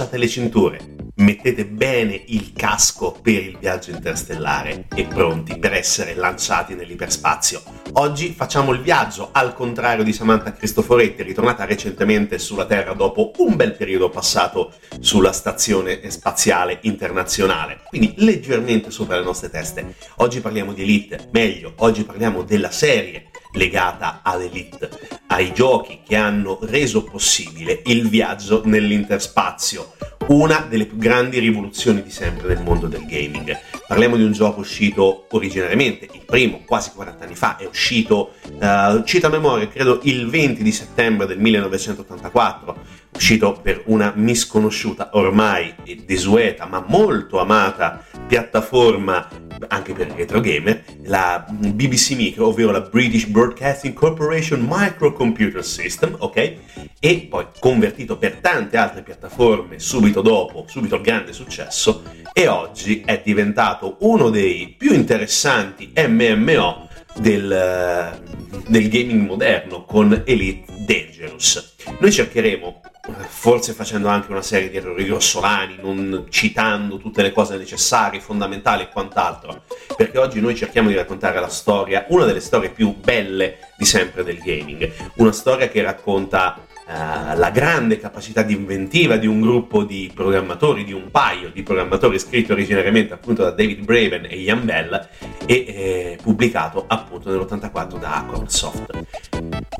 Allacciate le cinture, mettete bene il casco per il viaggio interstellare e pronti per essere lanciati nell'iperspazio. Oggi facciamo il viaggio al contrario di Samantha Cristoforetti, ritornata recentemente sulla Terra dopo un bel periodo passato sulla stazione spaziale internazionale, quindi leggermente sopra le nostre teste. Oggi parliamo di Elite, meglio, oggi parliamo della serie legata ad Elite, ai giochi che hanno reso possibile il viaggio nell'interspazio, una delle più grandi rivoluzioni di sempre del mondo del gaming. Parliamo di un gioco uscito originariamente, il primo quasi 40 anni fa, è uscito, uh, cito a memoria, credo il 20 di settembre del 1984, uscito per una misconosciuta ormai desueta ma molto amata piattaforma anche per retro gamer, la BBC Micro, ovvero la British Broadcasting Corporation Microcomputer System, ok? E poi convertito per tante altre piattaforme subito dopo, subito il grande successo, e oggi è diventato uno dei più interessanti MMO del, del gaming moderno con Elite Dangerous. Noi cercheremo forse facendo anche una serie di errori grossolani, non citando tutte le cose necessarie, fondamentali e quant'altro, perché oggi noi cerchiamo di raccontare la storia, una delle storie più belle di sempre del gaming, una storia che racconta uh, la grande capacità di inventiva di un gruppo di programmatori, di un paio di programmatori scritto originariamente appunto da David Braven e Ian Bell e eh, pubblicato appunto nell'84 da Acorn Soft.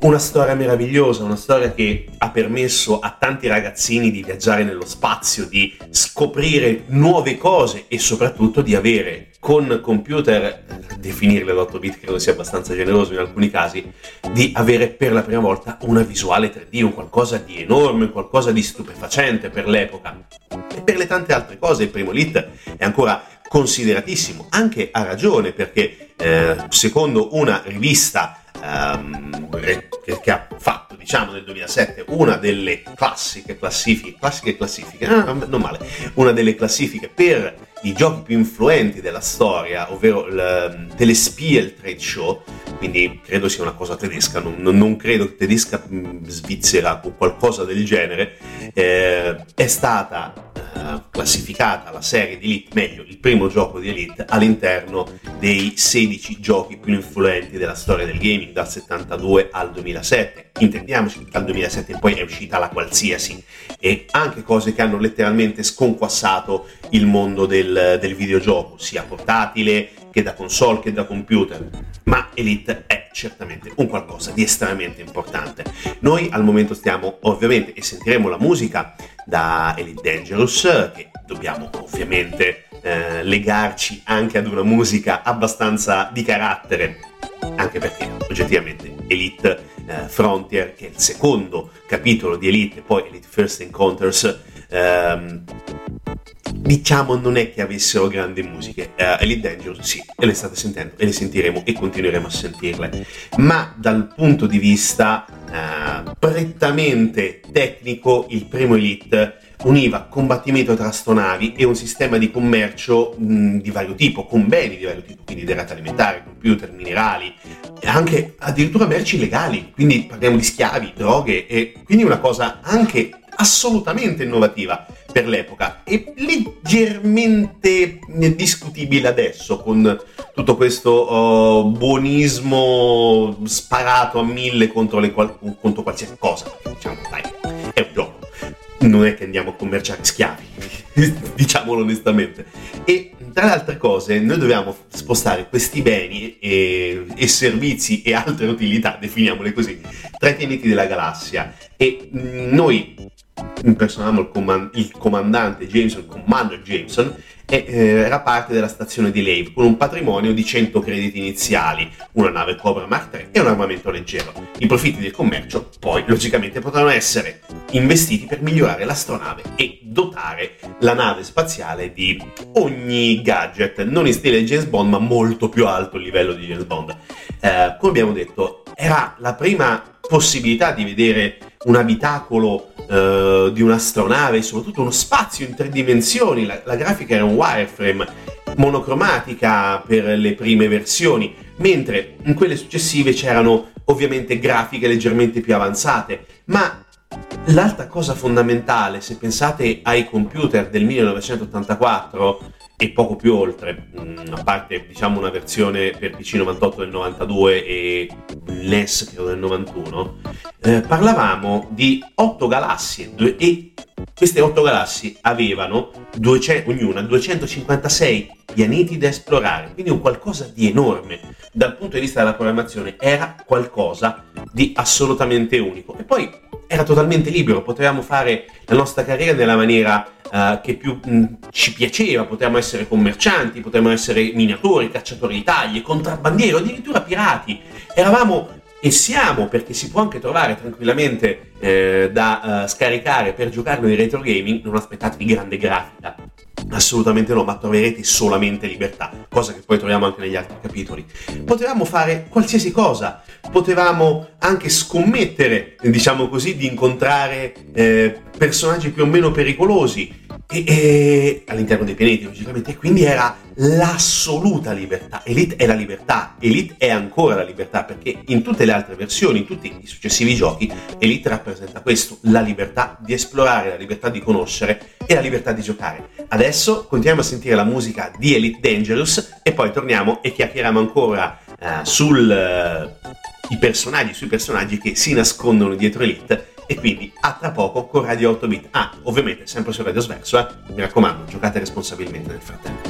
Una storia meravigliosa, una storia che ha permesso a tanti ragazzini di viaggiare nello spazio, di scoprire nuove cose e soprattutto di avere con computer, definirle l'8 bit credo sia abbastanza generoso in alcuni casi, di avere per la prima volta una visuale 3D, un qualcosa di enorme, qualcosa di stupefacente per l'epoca. E per le tante altre cose il primo Elite è ancora consideratissimo, anche a ragione, perché eh, secondo una rivista um, che, che, ha fatto diciamo nel 2007 una delle classiche classifiche, classiche classifiche, ah, non male, una delle classifiche per i giochi più influenti della storia, ovvero il Telespiel Trade Show, quindi credo sia una cosa tedesca, non, non credo tedesca mm, svizzera o qualcosa del genere, eh, è stata eh, classificata la serie di Elite, meglio il primo gioco di Elite, all'interno dei 16 giochi più influenti della storia del gaming dal 72 al 2007. Intendiamoci che dal 2007 in poi è uscita la qualsiasi e anche cose che hanno letteralmente sconquassato il mondo del, del videogioco, sia portatile che da console che da computer. Ma Elite è certamente un qualcosa di estremamente importante. Noi al momento stiamo ovviamente e sentiremo la musica da Elite Dangerous che dobbiamo ovviamente eh, legarci anche ad una musica abbastanza di carattere anche perché oggettivamente Elite eh, Frontier che è il secondo capitolo di Elite poi Elite First Encounters ehm, diciamo non è che avessero grandi musiche. Uh, Elite Dangerous sì, e le state sentendo e le sentiremo e continueremo a sentirle. Ma dal punto di vista uh, prettamente tecnico, il primo Elite univa combattimento tra astronavi e un sistema di commercio mh, di vario tipo, con beni di vario tipo, quindi derrate alimentari, computer, minerali, anche addirittura merci illegali, quindi parliamo di schiavi, droghe, e quindi una cosa anche assolutamente innovativa per l'epoca e leggermente discutibile adesso con tutto questo uh, buonismo sparato a mille contro, qual- contro qualsiasi cosa. Diciamo, dai, è un gioco. Non è che andiamo a commerciare schiavi, diciamolo onestamente. E tra le altre cose, noi dobbiamo spostare questi beni e, e servizi e altre utilità, definiamole così, tra i pianeti della galassia. E mh, noi impersonavamo il, comand- il, comandante Jameson, Commander Jameson, e eh, era parte della stazione di Lave con un patrimonio di 100 crediti iniziali, una nave Cobra Mark III e un armamento leggero. I profitti del commercio poi logicamente potranno essere investiti per migliorare l'astronave e dotare la nave spaziale di ogni gadget, non in stile James Bond ma molto più alto il livello di James Bond. Eh, come abbiamo detto, era la prima possibilità di vedere un abitacolo uh, di un'astronave, soprattutto uno spazio in tre dimensioni. La, la grafica era un wireframe monocromatica per le prime versioni, mentre in quelle successive c'erano ovviamente grafiche leggermente più avanzate. Ma l'altra cosa fondamentale, se pensate ai computer del 1984, e poco più oltre, mm, a parte diciamo una versione per PC 98 del 92 e NES credo del 91, eh, parlavamo di otto galassie e queste otto galassie avevano 200, ognuna 256 pianeti da esplorare, quindi un qualcosa di enorme dal punto di vista della programmazione, era qualcosa di assolutamente unico. E poi era totalmente libero, potevamo fare la nostra carriera nella maniera uh, che più mh, ci piaceva, potevamo essere commercianti, potevamo essere minatori, cacciatori di taglie, contrabbandieri, addirittura pirati. Eravamo e siamo, perché si può anche trovare tranquillamente eh, da uh, scaricare per giocarlo in retro gaming, non aspettatevi grande grafica, Assolutamente no, ma troverete solamente libertà, cosa che poi troviamo anche negli altri capitoli. Potevamo fare qualsiasi cosa, potevamo anche scommettere, diciamo così, di incontrare eh, personaggi più o meno pericolosi e, e, all'interno dei pianeti, logicamente, e quindi era l'assoluta libertà. Elite è la libertà, Elite è ancora la libertà, perché in tutte le altre versioni, in tutti i successivi giochi, Elite rappresenta questo, la libertà di esplorare, la libertà di conoscere e la libertà di giocare. Adesso continuiamo a sentire la musica di Elite Dangerous e poi torniamo e chiacchieriamo ancora uh, sul... Uh, i personaggi, sui personaggi che si nascondono dietro Elite e quindi a tra poco con Radio 8 Bit. Ah, ovviamente sempre su Radio Sverso, eh? mi raccomando, giocate responsabilmente nel frattempo.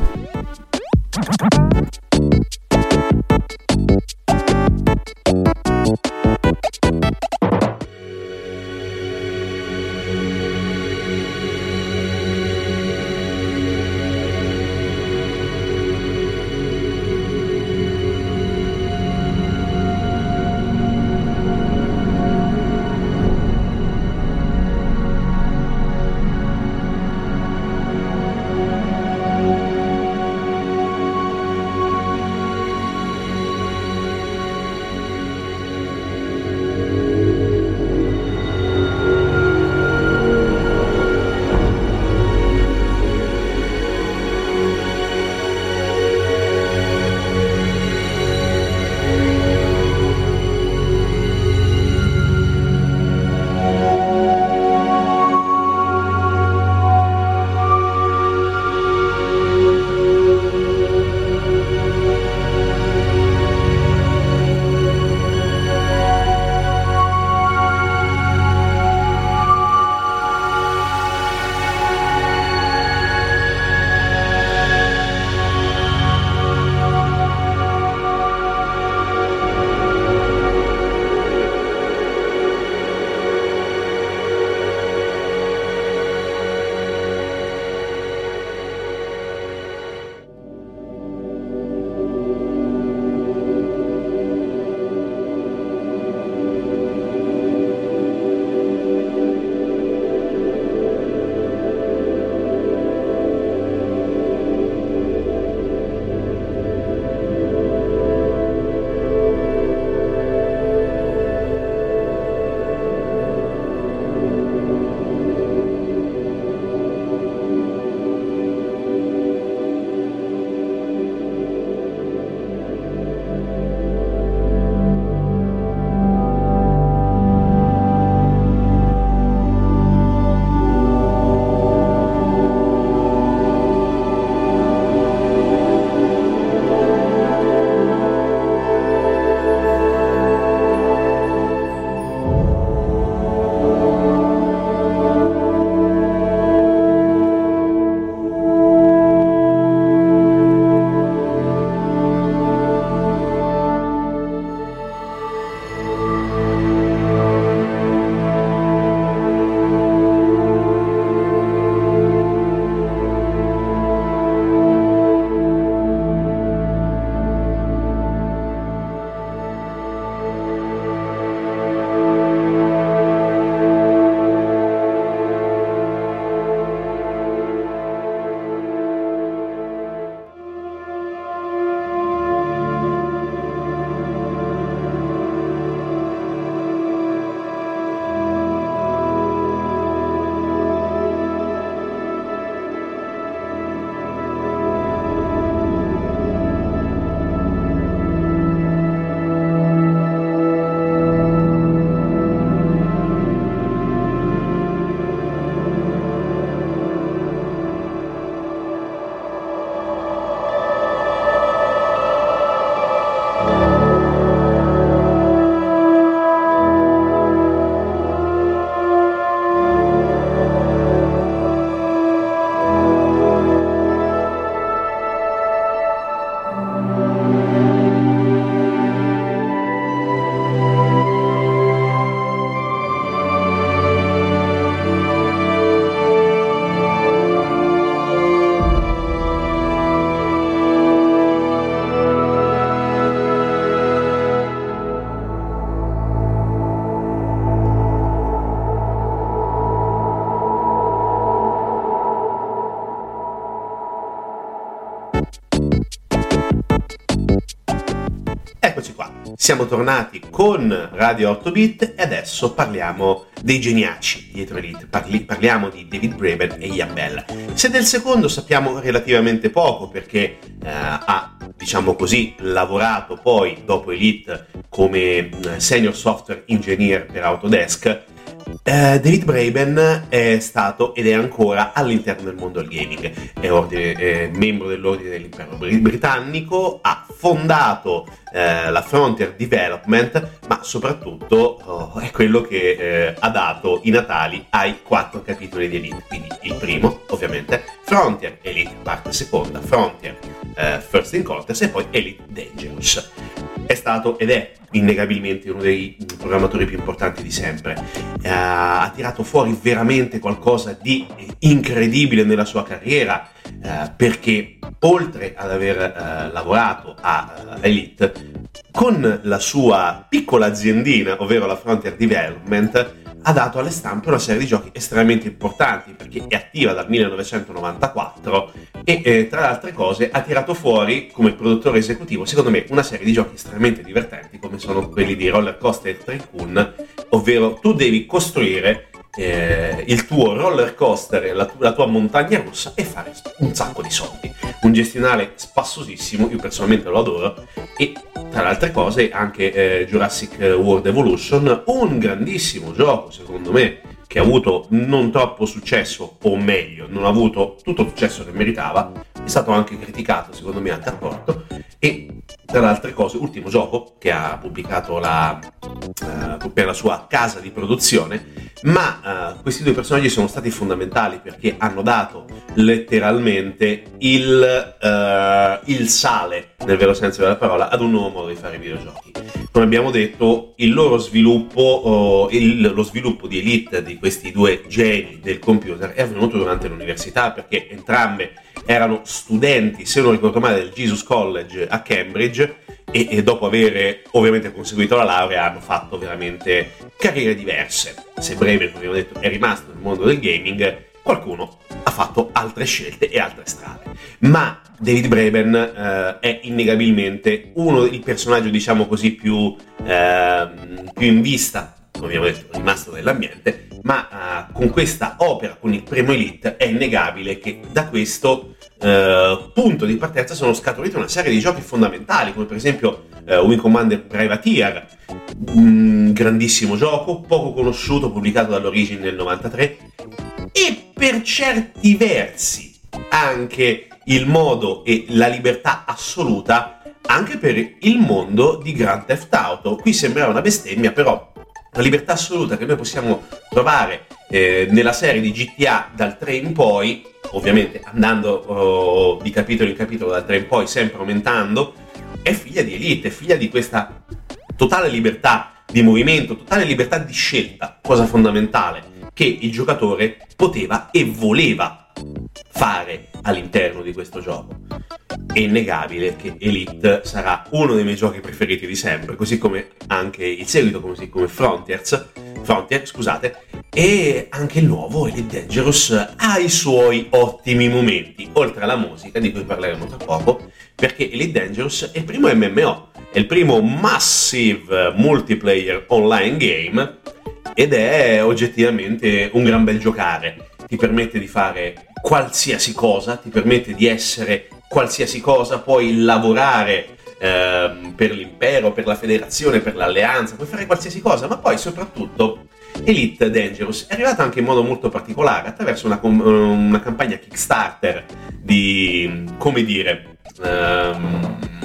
Siamo tornati con Radio 8 Bit e adesso parliamo dei geniaci dietro Elite. Parli, parliamo di David Braben e Ian Bell. Se del secondo sappiamo relativamente poco perché eh, ha, diciamo così, lavorato poi dopo Elite come eh, senior software engineer per Autodesk, eh, David Braben è stato ed è ancora all'interno del mondo del gaming, è, ordine, è membro dell'Ordine dell'Impero Britannico, ha fondato eh, la Frontier Development, ma soprattutto oh, è quello che eh, ha dato i natali ai quattro capitoli di Elite. Quindi il primo, ovviamente, Frontier Elite parte seconda, Frontier eh, First in Contest e poi Elite Dangerous. È stato ed è innegabilmente uno dei programmatori più importanti di sempre. Uh, ha tirato fuori veramente qualcosa di incredibile nella sua carriera uh, perché oltre ad aver uh, lavorato a Elite con la sua piccola aziendina, ovvero la Frontier Development, ha dato alle stampe una serie di giochi estremamente importanti perché è attiva dal 1994 e eh, tra le altre cose ha tirato fuori come produttore esecutivo secondo me una serie di giochi estremamente divertenti come sono quelli di Roller Coaster Tycoon ovvero tu devi costruire eh, il tuo roller coaster, la, la, tua montagna russa e fare un sacco di soldi. Un gestionale spassosissimo, io personalmente lo adoro, e tra le altre cose anche eh, Jurassic World Evolution, un grandissimo gioco secondo me che ha avuto non troppo successo, o meglio, non ha avuto tutto il successo che meritava, è stato anche criticato secondo me anche a torto, e tra le altre cose, ultimo gioco che ha pubblicato la, uh, per la sua casa di produzione, ma uh, questi due personaggi sono stati fondamentali perché hanno dato letteralmente il, uh, il, sale, nel vero senso della parola, ad un nuovo modo di fare videogiochi. Come abbiamo detto, il loro sviluppo, il, lo sviluppo di Elite di questi due geni del computer è avvenuto durante l'università perché entrambe erano studenti, se non ricordo male, del Jesus College a Cambridge e, e, dopo aver ovviamente conseguito la laurea hanno fatto veramente carriere diverse. Se Breve, come abbiamo detto, è rimasto nel mondo del gaming, qualcuno ha fatto altre scelte e altre strade. Ma David Braben eh, è innegabilmente uno dei personaggi, diciamo così, più, eh, più in vista, come abbiamo detto, rimasto nell'ambiente, ma uh, con questa opera, con il primo Elite, è innegabile che da questo uh, punto di partenza sono scaturite una serie di giochi fondamentali, come per esempio uh, Wing Commander Privateer, un grandissimo gioco, poco conosciuto, pubblicato dall'Origin nel 93, e per certi versi anche il modo e la libertà assoluta anche per il mondo di Grand Theft Auto. Qui sembra una bestemmia, però la libertà assoluta che noi possiamo trovare eh, nella serie di GTA dal 3 in poi, ovviamente andando oh, di capitolo in capitolo dal 3 in poi, sempre aumentando, è figlia di Elite, è figlia di questa totale libertà di movimento, totale libertà di scelta, cosa fondamentale che il giocatore poteva e voleva fare all'interno di questo gioco. È innegabile che Elite sarà uno dei miei giochi preferiti di sempre, così come anche il seguito, così come Frontiers, Frontier, scusate, e anche il nuovo Elite Dangerous ha i suoi ottimi momenti, oltre alla musica di cui parleremo tra poco, perché Elite Dangerous è il primo MMO, è il primo massive multiplayer online game ed è oggettivamente un gran bel giocare. Ti permette di fare qualsiasi cosa, ti permette di essere qualsiasi cosa, puoi lavorare ehm, per l'impero, per la federazione, per l'alleanza, puoi fare qualsiasi cosa, ma poi soprattutto Elite Dangerous è arrivata anche in modo molto particolare attraverso una, una campagna Kickstarter di, come dire,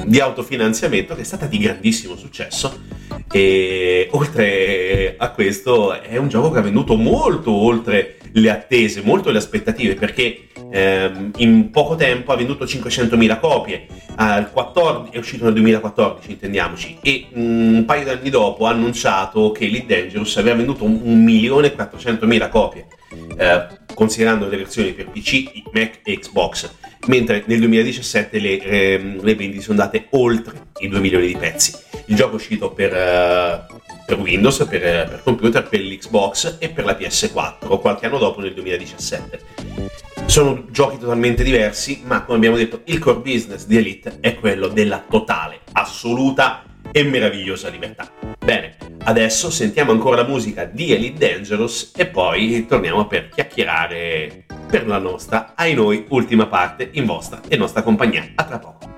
di autofinanziamento che è stata di grandissimo successo. E oltre a questo è un gioco che ha venduto molto oltre le attese, molto le aspettative, perché ehm, in poco tempo ha venduto 500.000 copie, al 14, è uscito nel 2014, intendiamoci, e mm, un paio di anni dopo ha annunciato che Elite Dangerous aveva venduto 1.400.000 copie, eh, considerando le versioni per PC, Mac e Xbox, mentre nel 2017 le, ehm, le vendite sono andate oltre i 2 milioni di pezzi. Il gioco è uscito per, uh, per Windows, per, per, computer, per l'Xbox e per la PS4 qualche anno dopo nel 2017. Sono giochi totalmente diversi, ma come abbiamo detto il core business di Elite è quello della totale, assoluta e meravigliosa libertà. Bene, adesso sentiamo ancora la musica di Elite Dangerous e poi torniamo per chiacchierare per la nostra, ai noi, ultima parte in vostra e nostra compagnia. A tra poco.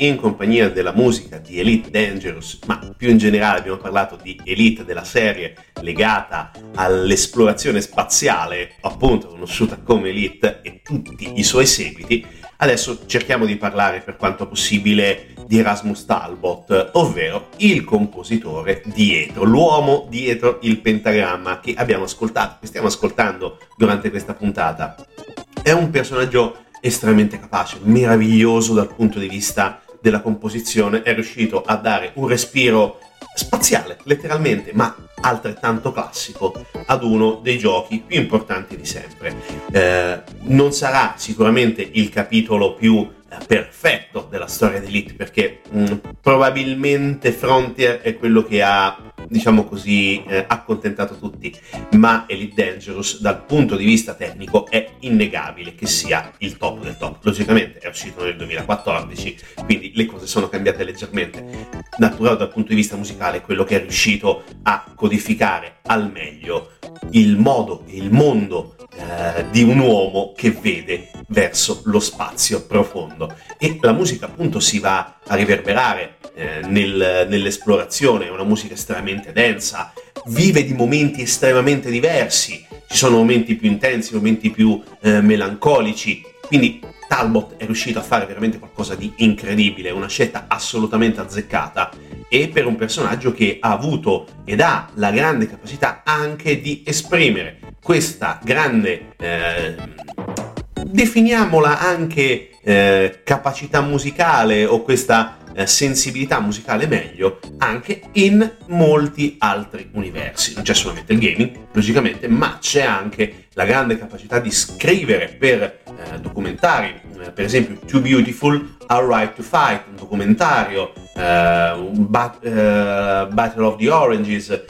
In compagnia della musica di Elite Dangerous, ma più in generale abbiamo parlato di Elite della serie legata all'esplorazione spaziale, appunto conosciuta come Elite e tutti i suoi seguiti. Adesso cerchiamo di parlare per quanto possibile di Erasmus Talbot, ovvero il compositore dietro, l'uomo dietro il pentagramma che abbiamo ascoltato, che stiamo ascoltando durante questa puntata. È un personaggio estremamente capace, meraviglioso dal punto di vista della composizione, è riuscito a dare un respiro spaziale, letteralmente, ma altrettanto classico ad uno dei giochi più importanti di sempre. Eh, non sarà sicuramente il capitolo più perfetto della storia di Elite perché mh, mm, probabilmente Frontier è quello che ha diciamo così eh, accontentato tutti ma Elite Dangerous dal punto di vista tecnico è innegabile che sia il top del top. Logicamente è uscito nel 2014 quindi le cose sono cambiate leggermente. Naturale dal punto di vista musicale è quello che è riuscito a codificare al meglio il modo e il mondo eh, di un uomo che vede verso lo spazio profondo. E la musica appunto si va a riverberare eh, nel, nell'esplorazione, è una musica estremamente densa, vive di momenti estremamente diversi, ci sono momenti più intensi, momenti più eh, melancolici, quindi Talbot è riuscito a fare veramente qualcosa di incredibile, una scelta assolutamente azzeccata. E per un personaggio che ha avuto ed ha la grande capacità anche di esprimere questa grande, eh, definiamola anche eh, capacità musicale o questa eh, sensibilità musicale meglio anche in molti altri universi. Non c'è solamente il gaming, logicamente, ma c'è anche la grande capacità di scrivere per eh, documentari, eh, per esempio Too Beautiful, Our Right to Fight, un documentario, un bat- eh, Battle of the Oranges,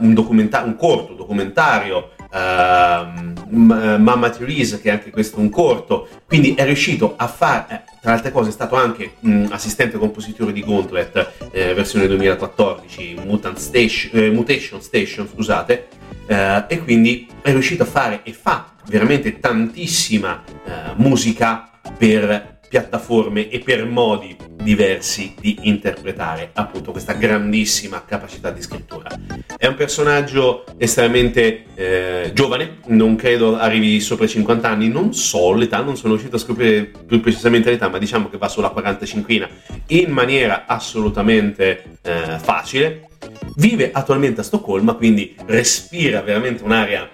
un, documenta- un corto documentario Uh, Mamma Therese, che è anche questo un corto, quindi è riuscito a fare, eh, tra altre cose è stato anche mh, assistente compositore di Gauntlet, eh, versione 2014, Station, eh, Mutation Station, scusate, eh, e quindi è riuscito a fare e fa veramente tantissima eh, musica per piattaforme e per modi diversi di interpretare appunto questa grandissima capacità di scrittura. È un personaggio estremamente eh, giovane, non credo arrivi sopra i 50 anni, non so l'età, non sono riuscito a scoprire più precisamente l'età, ma diciamo che va sulla 45 in maniera assolutamente eh, facile. Vive attualmente a Stoccolma, quindi respira veramente un'area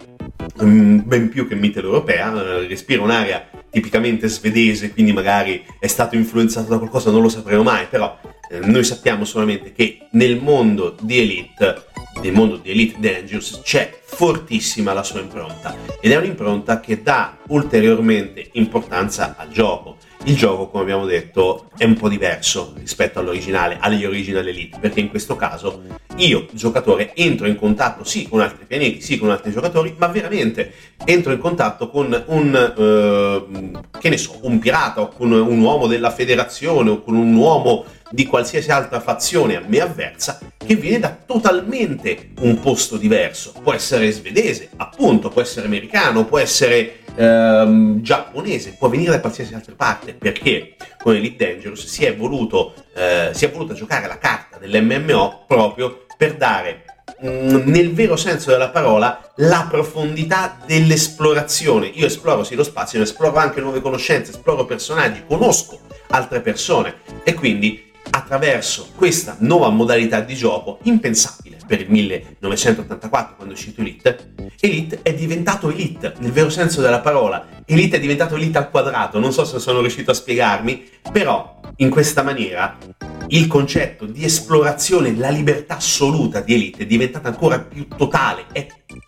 ben più che mitteleuropea, eh, respira un'area tipicamente svedese, quindi magari è stato influenzato da qualcosa, non lo sapremo mai, però eh, noi sappiamo solamente che nel mondo di Elite, nel mondo di Elite Dangerous, c'è fortissima la sua impronta. Ed è un'impronta che dà ulteriormente importanza al gioco il gioco, come abbiamo detto, è un po' diverso rispetto all'originale, agli original Elite, perché in questo caso io, giocatore, entro in contatto sì con altri pianeti, sì con altri giocatori, ma veramente entro in contatto con un, eh, che ne so, un pirata o con un uomo della federazione o con un uomo di qualsiasi altra fazione a me avversa che viene da totalmente un posto diverso. Può essere svedese, appunto, può essere americano, può essere ehm, giapponese, può venire da qualsiasi altra parte, perché con Elite Dangerous si è voluto, eh, si è voluto giocare la carta dell'MMO proprio per dare mm, nel vero senso della parola la profondità dell'esplorazione. Io esploro sì lo spazio, ma esploro anche nuove conoscenze, esploro personaggi, conosco altre persone e quindi attraverso questa nuova modalità di gioco impensabile per il 1984 quando è uscito Elite, Elite è diventato Elite nel vero senso della parola. Elite è diventato Elite al quadrato, non so se sono riuscito a spiegarmi, però in questa maniera il concetto di esplorazione, la libertà assoluta di Elite è diventata ancora più totale, è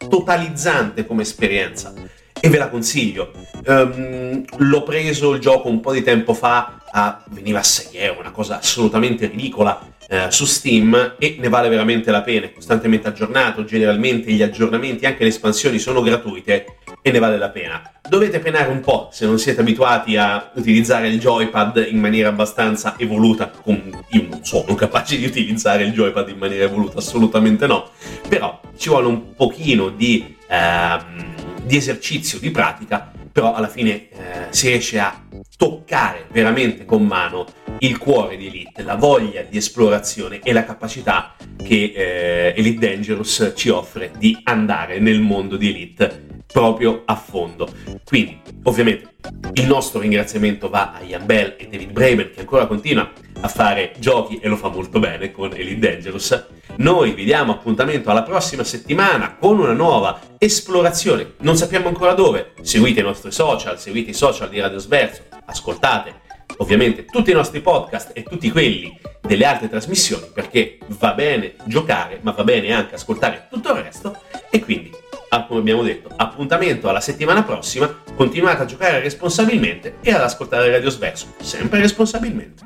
totalizzante come esperienza e ve la consiglio. Um, l'ho preso il gioco un po' di tempo fa, a, veniva a 6 euro, una cosa assolutamente ridicola eh, su Steam e ne vale veramente la pena, è costantemente aggiornato, generalmente gli aggiornamenti, anche le espansioni sono gratuite e ne vale la pena. Dovete penare un po' se non siete abituati a utilizzare il joypad in maniera abbastanza evoluta, io non sono capace di utilizzare il joypad in maniera evoluta, assolutamente no, però ci vuole un pochino di... Ehm, di esercizio, di pratica, però alla fine eh, si riesce a toccare veramente con mano il cuore di Elite, la voglia di esplorazione e la capacità che eh, Elite Dangerous ci offre di andare nel mondo di Elite proprio a fondo. Quindi, ovviamente, il nostro ringraziamento va a Ian Bell e David Braben che ancora continua a fare giochi e lo fa molto bene con Elite Dangerous. Noi vi diamo appuntamento alla prossima settimana con una nuova esplorazione. Non sappiamo ancora dove. Seguite i nostri social, seguite i social di Radio Sverso, ascoltate ovviamente tutti i nostri podcast e tutti quelli delle altre trasmissioni perché va bene giocare, ma va bene anche ascoltare tutto il resto e quindi Ah, come abbiamo detto, appuntamento alla settimana prossima, continuate a giocare responsabilmente e ad ascoltare Radio Sverso, sempre responsabilmente.